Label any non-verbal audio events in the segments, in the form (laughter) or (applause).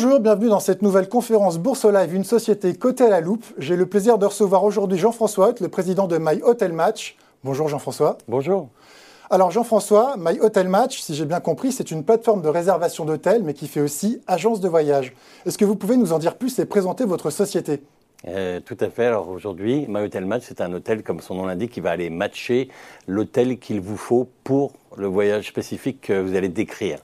Bonjour, bienvenue dans cette nouvelle conférence Bourse Live, une société cotée à la loupe. J'ai le plaisir de recevoir aujourd'hui Jean-François, le président de My Hotel Match. Bonjour Jean-François. Bonjour. Alors Jean-François, My Hotel Match, si j'ai bien compris, c'est une plateforme de réservation d'hôtels, mais qui fait aussi agence de voyage. Est-ce que vous pouvez nous en dire plus et présenter votre société? Euh, tout à fait. Alors aujourd'hui, My Hotel Match, c'est un hôtel, comme son nom l'indique, qui va aller matcher l'hôtel qu'il vous faut pour le voyage spécifique que vous allez décrire.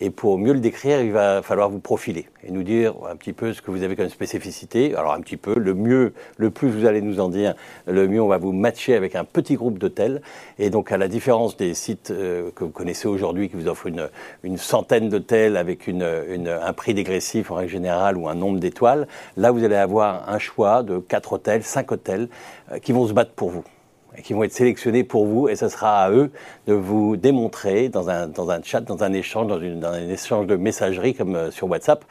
Et pour mieux le décrire, il va falloir vous profiler et nous dire un petit peu ce que vous avez comme spécificité. Alors un petit peu, le mieux, le plus vous allez nous en dire, le mieux on va vous matcher avec un petit groupe d'hôtels. Et donc à la différence des sites euh, que vous connaissez aujourd'hui qui vous offrent une, une centaine d'hôtels avec une, une, un prix dégressif en règle générale ou un nombre d'étoiles, là vous allez avoir un choix de quatre hôtels, cinq hôtels euh, qui vont se battre pour vous qui vont être sélectionnés pour vous et ce sera à eux de vous démontrer dans un, dans un chat, dans un échange, dans, une, dans un échange de messagerie comme euh, sur WhatsApp,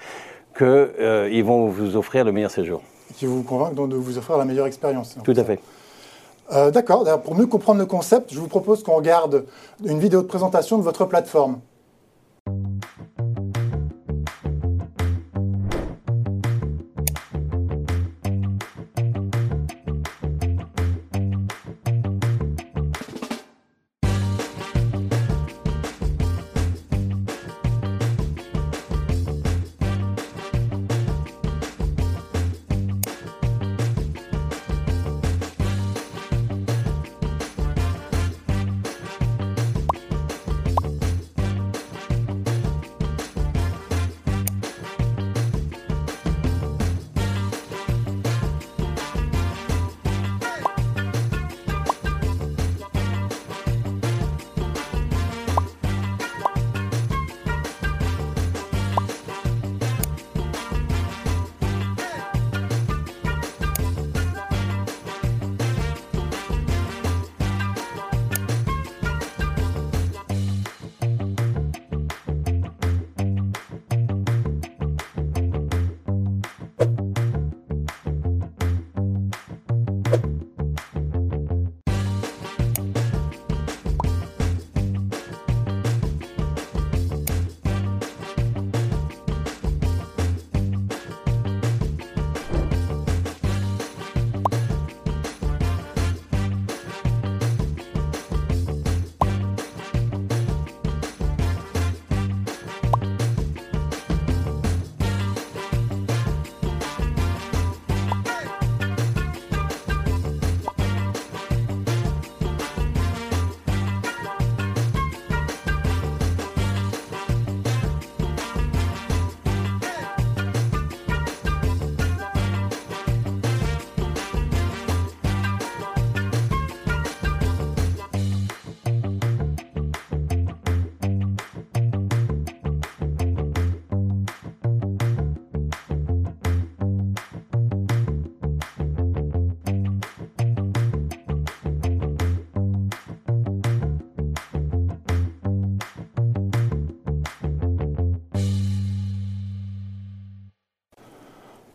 qu'ils euh, vont vous offrir le meilleur séjour. Qui vous convainc donc de vous offrir la meilleure expérience. Tout à fait. Euh, D'accord. Pour mieux comprendre le concept, je vous propose qu'on regarde une vidéo de présentation de votre plateforme.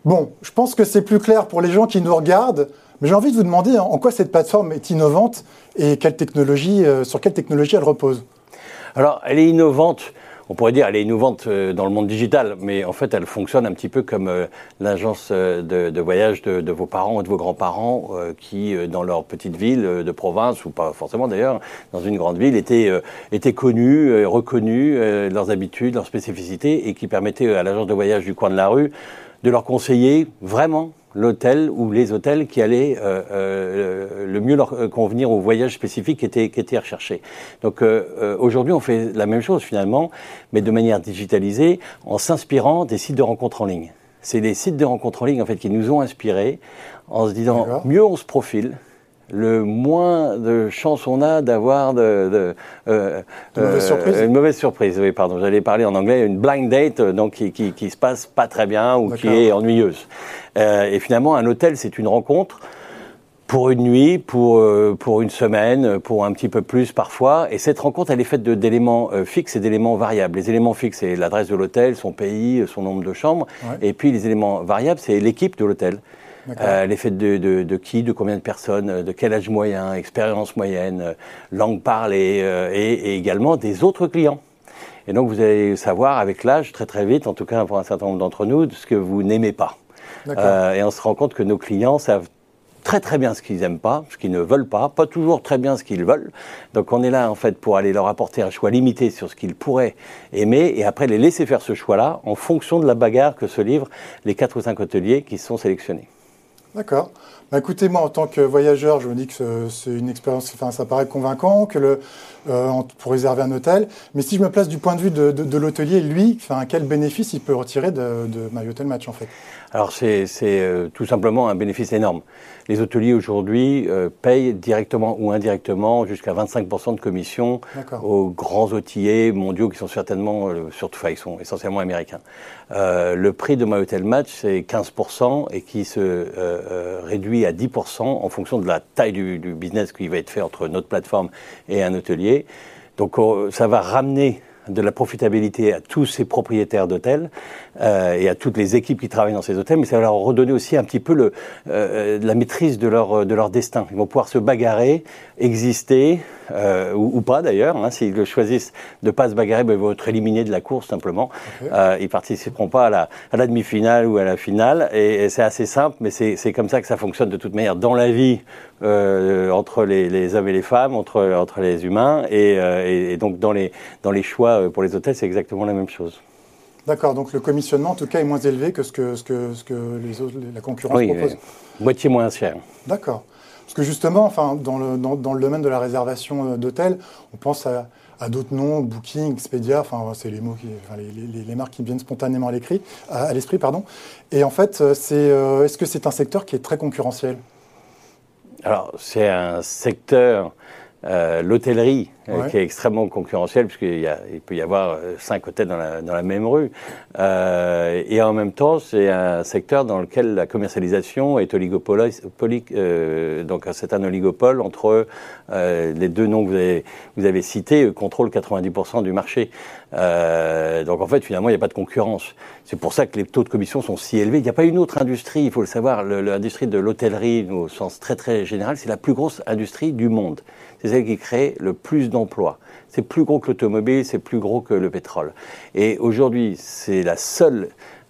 Bon, je pense que c'est plus clair pour les gens qui nous regardent, mais j'ai envie de vous demander en quoi cette plateforme est innovante et euh, sur quelle technologie elle repose? Alors, elle est innovante. On pourrait dire elle est innovante euh, dans le monde digital, mais en fait elle fonctionne un petit peu comme euh, l'agence de, voyage de, vos parents ou de vos grands-parents qui, dans leur petite ville de province, ou pas forcément d'ailleurs, dans une grande ville, étaient, étaient connus, reconnus, leurs habitudes, leurs spécificités, et qui permettaient à l'agence de voyage du coin de la rue de leur conseiller vraiment l'hôtel ou les hôtels qui allaient euh, euh, le mieux leur convenir au voyage spécifique qui était, qui était recherché. Donc euh, aujourd'hui, on fait la même chose finalement, mais de manière digitalisée, en s'inspirant des sites de rencontres en ligne. C'est les sites de rencontres en ligne en fait qui nous ont inspirés en se disant mieux on se profile, le moins de chance on a d'avoir de, de, euh, une, mauvaise surprise. une mauvaise surprise. Oui, pardon, j'allais parler en anglais, une blind date, donc qui, qui, qui se passe pas très bien ou qui est ennuyeuse. Euh, et finalement, un hôtel, c'est une rencontre pour une nuit, pour, euh, pour une semaine, pour un petit peu plus parfois. Et cette rencontre, elle est faite d'éléments euh, fixes et d'éléments variables. Les éléments fixes, c'est l'adresse de l'hôtel, son pays, son nombre de chambres. Et puis les éléments variables, c'est l'équipe de l'hôtel. Euh, les fêtes de, de, de, qui, de combien de personnes, euh, de quel âge moyen, expérience moyenne, euh, langue parlée et, et, également des autres clients. Et donc vous allez savoir avec l'âge, très très vite, en tout cas pour un certain nombre d'entre nous, ce que vous n'aimez pas. Euh, et on se rend compte que nos clients savent très très bien ce qu'ils n'aiment pas, ce qu'ils ne veulent pas, pas toujours très bien ce qu'ils veulent. Donc on est là en fait pour aller leur apporter un choix limité sur ce qu'ils pourraient aimer et après les laisser faire ce choix-là en fonction de la bagarre que se livrent les quatre ou cinq hôteliers qui sont sélectionnés. D'accord. Bah, écoutez, moi, en tant que voyageur, je me dis que c'est une expérience, enfin, ça paraît convaincant que le, euh, pour réserver un hôtel. Mais si je me place du point de vue de, l'hôtelier, lui, enfin, quel bénéfice il peut retirer de, de My Hotel Match, en fait? Alors, c'est euh, tout simplement un bénéfice énorme. Les hôteliers aujourd'hui euh, payent directement ou indirectement jusqu'à 25% de commission aux grands hôteliers mondiaux qui sont certainement, surtout, enfin, ils sont essentiellement américains. le prix de My Hotel Match, c'est 15% et qui se réduit à 10% en fonction de la taille du, business qui va être fait entre notre plateforme et un hôtelier. Donc euh, ça va ramener de la profitabilité à tous ces propriétaires d'hôtels euh, et à toutes les équipes qui travaillent dans ces hôtels, mais ça va leur redonner aussi un petit peu le, euh, la maîtrise de leur, de leur destin. Ils vont pouvoir se bagarrer, exister, euh, ou, pas d'ailleurs. Hein, S'ils choisissent de ne pas se bagarrer, ben, ils vont être éliminés de la course simplement. Ils participeront pas à la, à la demi-finale ou à la finale. Et, c'est assez simple, mais c'est comme ça que ça fonctionne de toute manière dans la vie entre les, les, hommes et les femmes, entre, entre les humains. Et, et, donc dans les, dans les choix pour les hôtels, c'est exactement la même chose. D'accord, donc le commissionnement en tout cas est moins élevé que ce que, ce que, ce que les autres, la concurrence oui, propose. moitié moins cher. D'accord. Parce que justement, enfin, dans, le, dans, le domaine de la réservation euh, d'hôtels, on pense à, d'autres noms, Booking, Expedia, enfin, c'est les mots qui, les, les, marques qui viennent spontanément à l'esprit, à, l'esprit, pardon. Et en fait, euh, c'est, euh, est-ce que c'est un secteur qui est très concurrentiel? Alors, c'est un secteur euh, l'hôtellerie, euh, qui est extrêmement concurrentielle, puisqu'il il peut y avoir euh, cinq hôtels dans la, même rue. Euh, et en même temps, c'est un secteur dans lequel la commercialisation est oligopolique. donc c'est un oligopole entre les deux noms que vous avez, vous avez cités, contrôle 90% du marché. donc en fait, finalement, il n'y a pas de concurrence. C'est pour ça que les taux de commission sont si élevés. Il n'y a pas une autre industrie, il faut le savoir. L'industrie de l'hôtellerie, au sens très très général, c'est la plus grosse industrie du monde c'est celle qui crée le plus C'est plus gros que l'automobile, c'est plus gros que le pétrole. Et aujourd'hui, c'est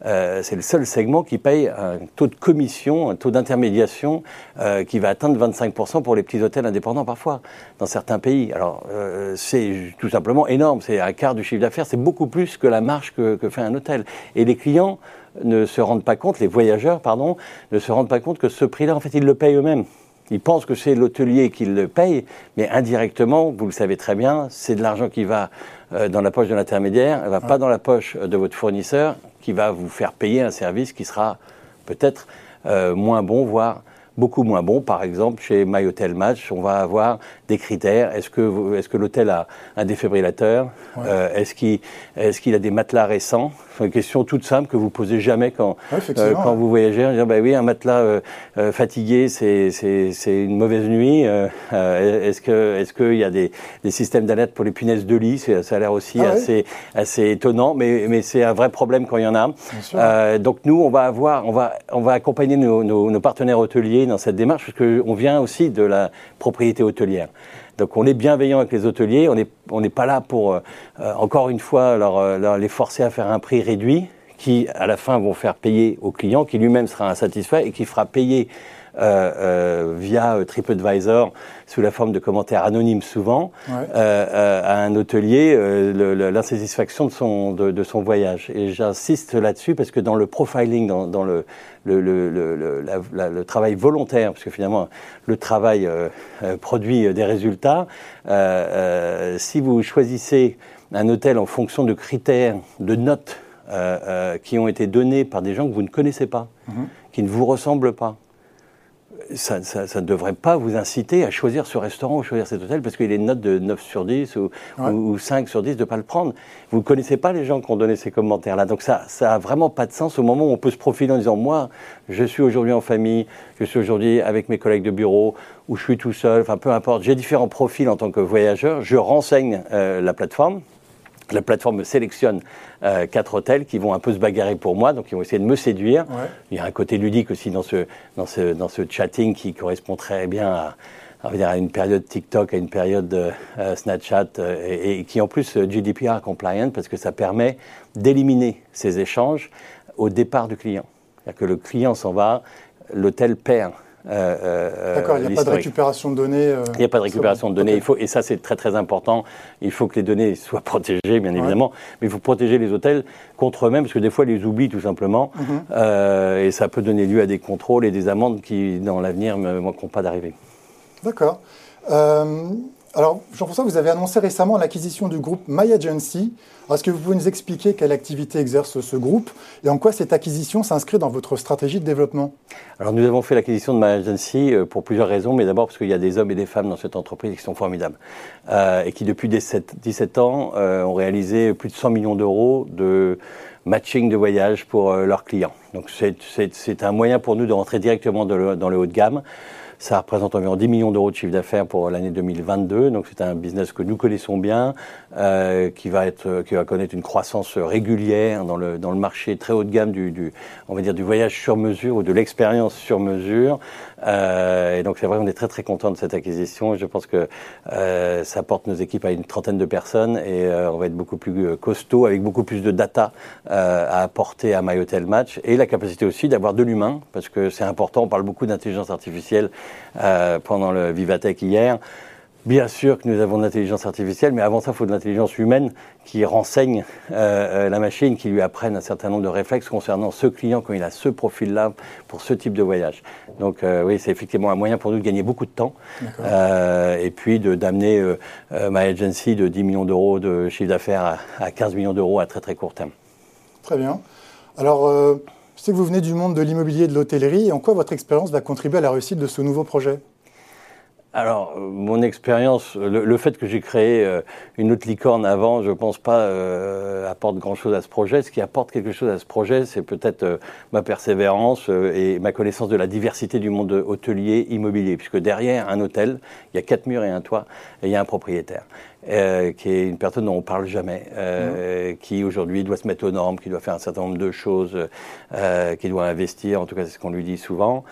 euh, le seul segment qui paye un taux de commission, un taux d'intermédiation euh, qui va atteindre 25% pour les petits hôtels indépendants parfois, dans certains pays. Alors euh, c'est tout simplement énorme, c'est un quart du chiffre d'affaires, c'est beaucoup plus que la marge que, que, fait un hôtel. Et les clients ne se rendent pas compte, les voyageurs, pardon, ne se rendent pas compte que ce prix-là, en fait, ils le payent eux-mêmes. Ils pensent que c'est l'hôtelier qui le paye, mais indirectement, vous le savez très bien, c'est de l'argent qui va euh, dans la poche de l'intermédiaire, ne va pas dans la poche de votre fournisseur, qui va vous faire payer un service qui sera peut-être euh, moins bon, voire beaucoup moins bon. Par exemple, chez My Hotel Match, on va avoir des critères. Est-ce que, est que l'hôtel a un défibrillateur? Euh, Est-ce qu'il est a des matelas récents? C'est une question toute simple que vous posez jamais quand, euh, quand vous voyagez. Dire, bah oui, un matelas euh, fatigué, c'est une mauvaise nuit. est-ce que est-ce qu'il y a des, des systèmes d'alerte pour les punaises de lit? Ça a l'air aussi ah assez assez étonnant, mais mais c'est un vrai problème quand il y en a. donc nous, on va avoir, on va on va accompagner nos, nos, nos partenaires hôteliers dans cette démarche parce qu'on vient aussi de la propriété hôtelière. Donc on est bienveillant avec les hôteliers, on n'est on pas là pour, euh, encore une fois, euh, les forcer à faire un prix réduit qui, à la fin, vont faire payer au client, qui lui-même sera insatisfait et qui fera payer euh, euh, via euh, TripAdvisor sous la forme de commentaires anonymes souvent à un hôtelier l'insatisfaction de son, de, son voyage. Et j'insiste là-dessus parce que dans le profiling, dans, dans le, le, le, le, travail volontaire, parce que finalement le travail produit des résultats, si vous choisissez un hôtel en fonction de critères, de notes qui ont été donnés par des gens que vous ne connaissez pas, mhm. qui ne vous ressemblent pas, ça, ne devrait pas vous inciter à choisir ce restaurant ou choisir cet hôtel parce qu'il est une note de 9 sur 10 ou, 5 sur 10 de ne pas le prendre. Vous ne connaissez pas les gens qui ont donné ces commentaires-là. Donc ça n'a vraiment pas de sens au moment où on peut se profiler en disant moi, je suis aujourd'hui en famille, je suis aujourd'hui avec mes collègues de bureau ou je suis tout seul, enfin peu importe. J'ai différents profils en tant que voyageur. Je renseigne euh, la plateforme la plateforme me sélectionne euh, quatre hôtels qui vont un peu se bagarrer pour moi, donc ils vont essayer de me séduire. Il y a un côté ludique aussi dans ce, dans ce, dans ce chatting qui correspond très bien à, une période TikTok, à une période Snapchat, et, et, qui en plus GDPR compliant, parce que ça permet d'éliminer ces échanges au départ du client. C'est-à-dire que le client s'en va, l'hôtel perd euh, euh, D'accord, il n'y a pas de récupération de données. Euh, il n'y a pas de récupération de données. Il faut, et ça, c'est très très important. Il faut que les données soient (laughs) protégées, bien évidemment. Mais il faut protéger les hôtels contre eux-mêmes, parce que des fois, ils les oublient tout simplement. Mhm. et ça peut donner lieu à des contrôles et des amendes qui, dans l'avenir, ne manqueront pas d'arriver. D'accord. Alors, Jean-François, vous avez annoncé récemment l'acquisition du groupe My Agency. Est-ce que vous pouvez nous expliquer quelle activité exerce ce groupe et en quoi cette acquisition s'inscrit dans votre stratégie de développement? Alors, nous avons fait l'acquisition de My Agency euh, pour plusieurs raisons, mais d'abord parce qu'il y a des hommes et des femmes dans cette entreprise qui sont formidables euh, et qui, depuis 17, 17 ans, euh, ont réalisé plus de 100 millions d'euros de matching de voyage pour leurs clients. Donc, c'est un moyen pour nous de rentrer directement dans le haut de gamme. Ça représente environ 10 millions d'euros de chiffre d'affaires pour l'année 2022. Donc c'est un business que nous connaissons bien, euh, qui va être, qui va connaître une croissance régulière dans le marché très haut de gamme du, on va dire du voyage sur mesure ou de l'expérience sur mesure. Euh, et donc c'est vrai, on est très très content de cette acquisition. Je pense que euh, ça porte nos équipes à une trentaine de personnes et euh, on va être beaucoup plus costaud avec beaucoup plus de data euh, à apporter à My Hotel Match et la capacité aussi d'avoir de l'humain parce que c'est important. On parle beaucoup d'intelligence artificielle euh, pendant le Vivatech hier. Bien sûr que nous avons de l'intelligence artificielle, mais avant ça, il faut de l'intelligence humaine qui renseigne euh, euh, la machine, qui lui apprenne un certain nombre de réflexes concernant ce client quand il a ce profil-là pour ce type de voyage. Donc oui, c'est effectivement un moyen pour nous de gagner beaucoup de temps et puis d'amener ma agency de 10 millions d'euros de chiffre d'affaires à, à, 15 millions d'euros à très très court terme. Très bien. Alors je sais que vous venez du monde de l'immobilier et de l'hôtellerie. En quoi votre expérience va contribuer à la réussite de ce nouveau projet? Alors, mon expérience, le, fait que j'ai créé euh, une autre licorne avant, je ne pense pas euh, apporte grand-chose à ce projet. Ce qui apporte quelque chose à ce projet, c'est peut-être euh, ma persévérance et ma connaissance de la diversité du monde hôtelier immobilier. Puisque derrière un hôtel, il y a quatre murs et un toit, et il y a un propriétaire. Qui est une personne dont on parle jamais, mmh. qui aujourd'hui doit se mettre aux normes, qui doit faire un certain nombre de choses, qui doit investir, en tout cas c'est ce qu'on lui dit souvent,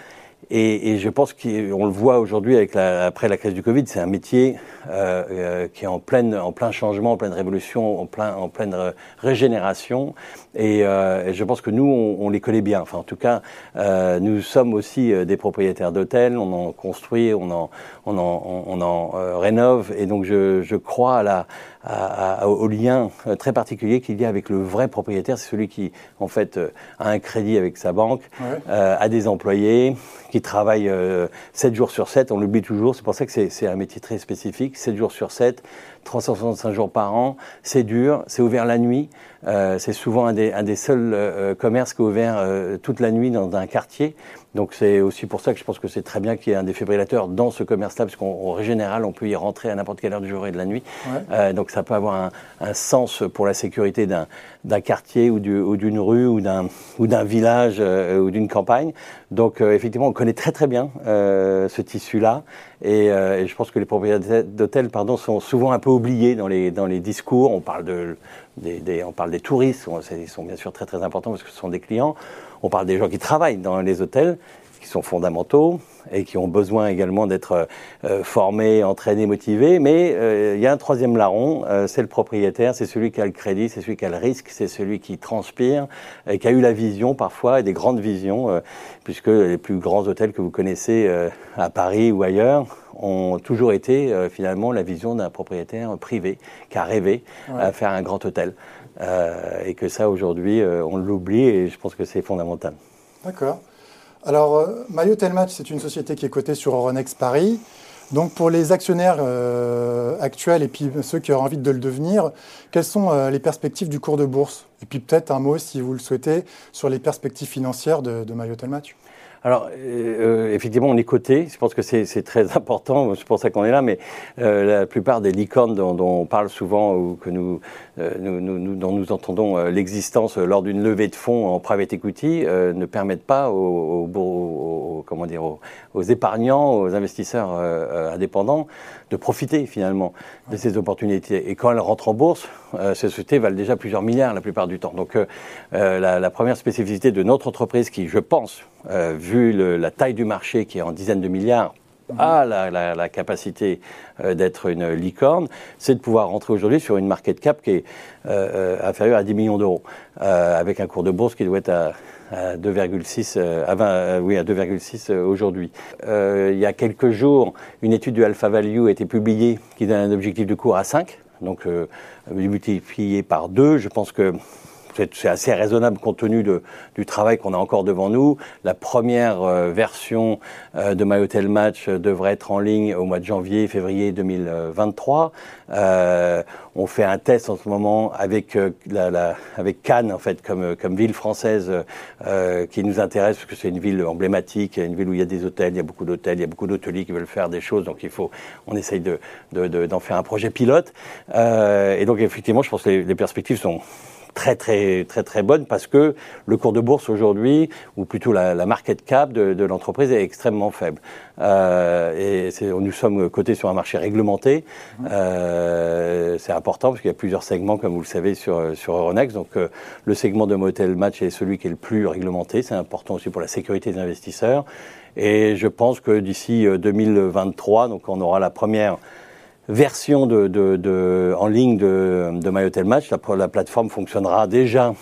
et, et, je pense qu'on le voit aujourd'hui avec la, après la crise du Covid, c'est un métier euh, euh, qui est en, pleine, en plein changement, en pleine révolution, en, plein, en pleine régénération. Et, euh, je pense que nous, on, on, les connaît bien. Enfin, en tout cas, euh, nous sommes aussi euh, des propriétaires d'hôtels. On en construit, on en, on en, on en euh, rénove. Et donc, je, je crois à la, à, à, au lien très particulier qu'il y a avec le vrai propriétaire. C'est celui qui, en fait, a un crédit avec sa banque, ouais. a des employés qui travaillent euh, 7 jours sur 7, on l'oublie toujours, c'est pour ça que c'est un métier très spécifique, 7 jours sur 7, 365 jours par an, c'est dur, c'est ouvert la nuit, euh, c'est souvent un des, un des seuls euh, commerces qui est ouvert euh, toute la nuit dans un quartier, donc c'est aussi pour ça que je pense que c'est très bien qu'il y ait un défibrillateur dans ce commerce-là, parce qu'en général, on peut y rentrer à n'importe quelle heure du jour et de la nuit. Ouais. Euh, donc ça peut avoir un, un sens pour la sécurité d'un quartier ou d'une ou rue ou d'un village euh, ou d'une campagne. Donc euh, effectivement, on connaît très très bien euh, ce tissu-là. Et, euh, et, je pense que les propriétaires d'hôtels sont souvent un peu oubliés dans les, discours. On parle, de, des, des, on parle des touristes, ils sont bien sûr très très importants parce que ce sont des clients. On parle des gens qui travaillent dans les hôtels, qui sont fondamentaux et qui ont besoin également d'être euh, formés, entraînés, motivés. Mais euh, il y a un troisième larron, euh, c'est le propriétaire, c'est celui qui a le crédit, c'est celui qui a le risque, c'est celui qui transpire, et qui a eu la vision parfois, et des grandes visions, puisque les plus grands hôtels que vous connaissez à Paris ou ailleurs ont toujours été euh, finalement la vision d'un propriétaire privé qui a rêvé ouais. à faire un grand hôtel. et que ça, aujourd'hui, on l'oublie, et je pense que c'est fondamental. D'accord. Alors, euh, Maillot Telmatch, c'est une société qui est cotée sur Euronext Paris. Donc, pour les actionnaires euh, actuels et puis ceux qui auront envie de le devenir, quelles sont euh, les perspectives du cours de bourse? Et puis peut-être un mot, si vous le souhaitez, sur les perspectives financières de, de Maillot. Alors, euh, effectivement, on est coté. Je pense que c'est très (laughs) important. C'est pour ça qu'on est là. Mais euh, la plupart des licornes dont, dont, on parle souvent ou que nous, euh, nous, nous dont nous entendons euh, l'existence lors d'une levée de fonds en private equity euh, ne permettent pas aux, aux, aux comment dire, aux, aux, épargnants, aux investisseurs euh, indépendants de profiter finalement de ces opportunités. Et quand elles rentrent en bourse, ces sociétés valent déjà plusieurs milliards la plupart du temps. Donc, la, la première spécificité de notre entreprise, qui, je pense, vu le, la taille du marché qui est en dizaines de milliards, a la, capacité d'être une licorne, c'est de pouvoir rentrer aujourd'hui sur une market cap qui est inférieure à 10 millions d'euros, avec un cours de bourse qui doit être à à 2,6 à 20, oui à 2,6 aujourd'hui. il y a quelques jours, une étude du Alpha Value a été publiée qui donne un objectif de cours à 5, donc multiplié par 2. Je pense que c'est assez raisonnable compte tenu du travail qu'on a encore devant nous. La première euh, version euh, de My Hotel Match euh, devrait être en ligne au mois de janvier, février 2023. on fait un test en ce moment avec, la, avec Cannes, en fait, comme, comme ville française qui nous intéresse, parce que c'est une ville emblématique, une ville où il y a des hôtels, il y a beaucoup d'hôtels, il y a beaucoup d'hôteliers qui veulent faire des choses, donc il faut, on essaye d'en de, de, faire un projet pilote. et donc, effectivement, je pense que les perspectives sont très très très très bonne parce que le cours de bourse aujourd'hui, ou plutôt la, market cap de, l'entreprise est extrêmement faible. Euh, et nous sommes cotés sur un marché réglementé. Euh, c'est important parce qu'il y a plusieurs segments, comme vous le savez, sur, sur Euronext. Donc euh, le segment de motel match est celui qui est le plus réglementé. C'est important aussi pour la sécurité des investisseurs. Et je pense que d'ici 2023, donc on aura la première version de, en ligne de, de My Hotel Match. La, plateforme fonctionnera déjà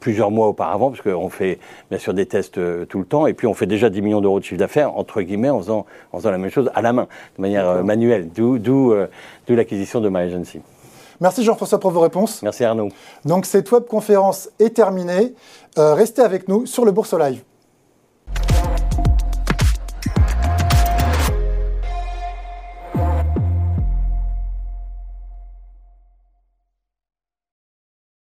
plusieurs mois auparavant, parce qu'on fait bien sûr des tests euh, tout le temps, et puis on fait déjà 10 millions d'euros de chiffre d'affaires, entre guillemets, en faisant, en faisant la même chose à la main, de manière euh, manuelle, euh, d'où l'acquisition de My Agency. Merci Jean-François pour vos réponses. Merci Arnaud. Donc cette web conférence est terminée. restez avec nous sur le Bourse Live.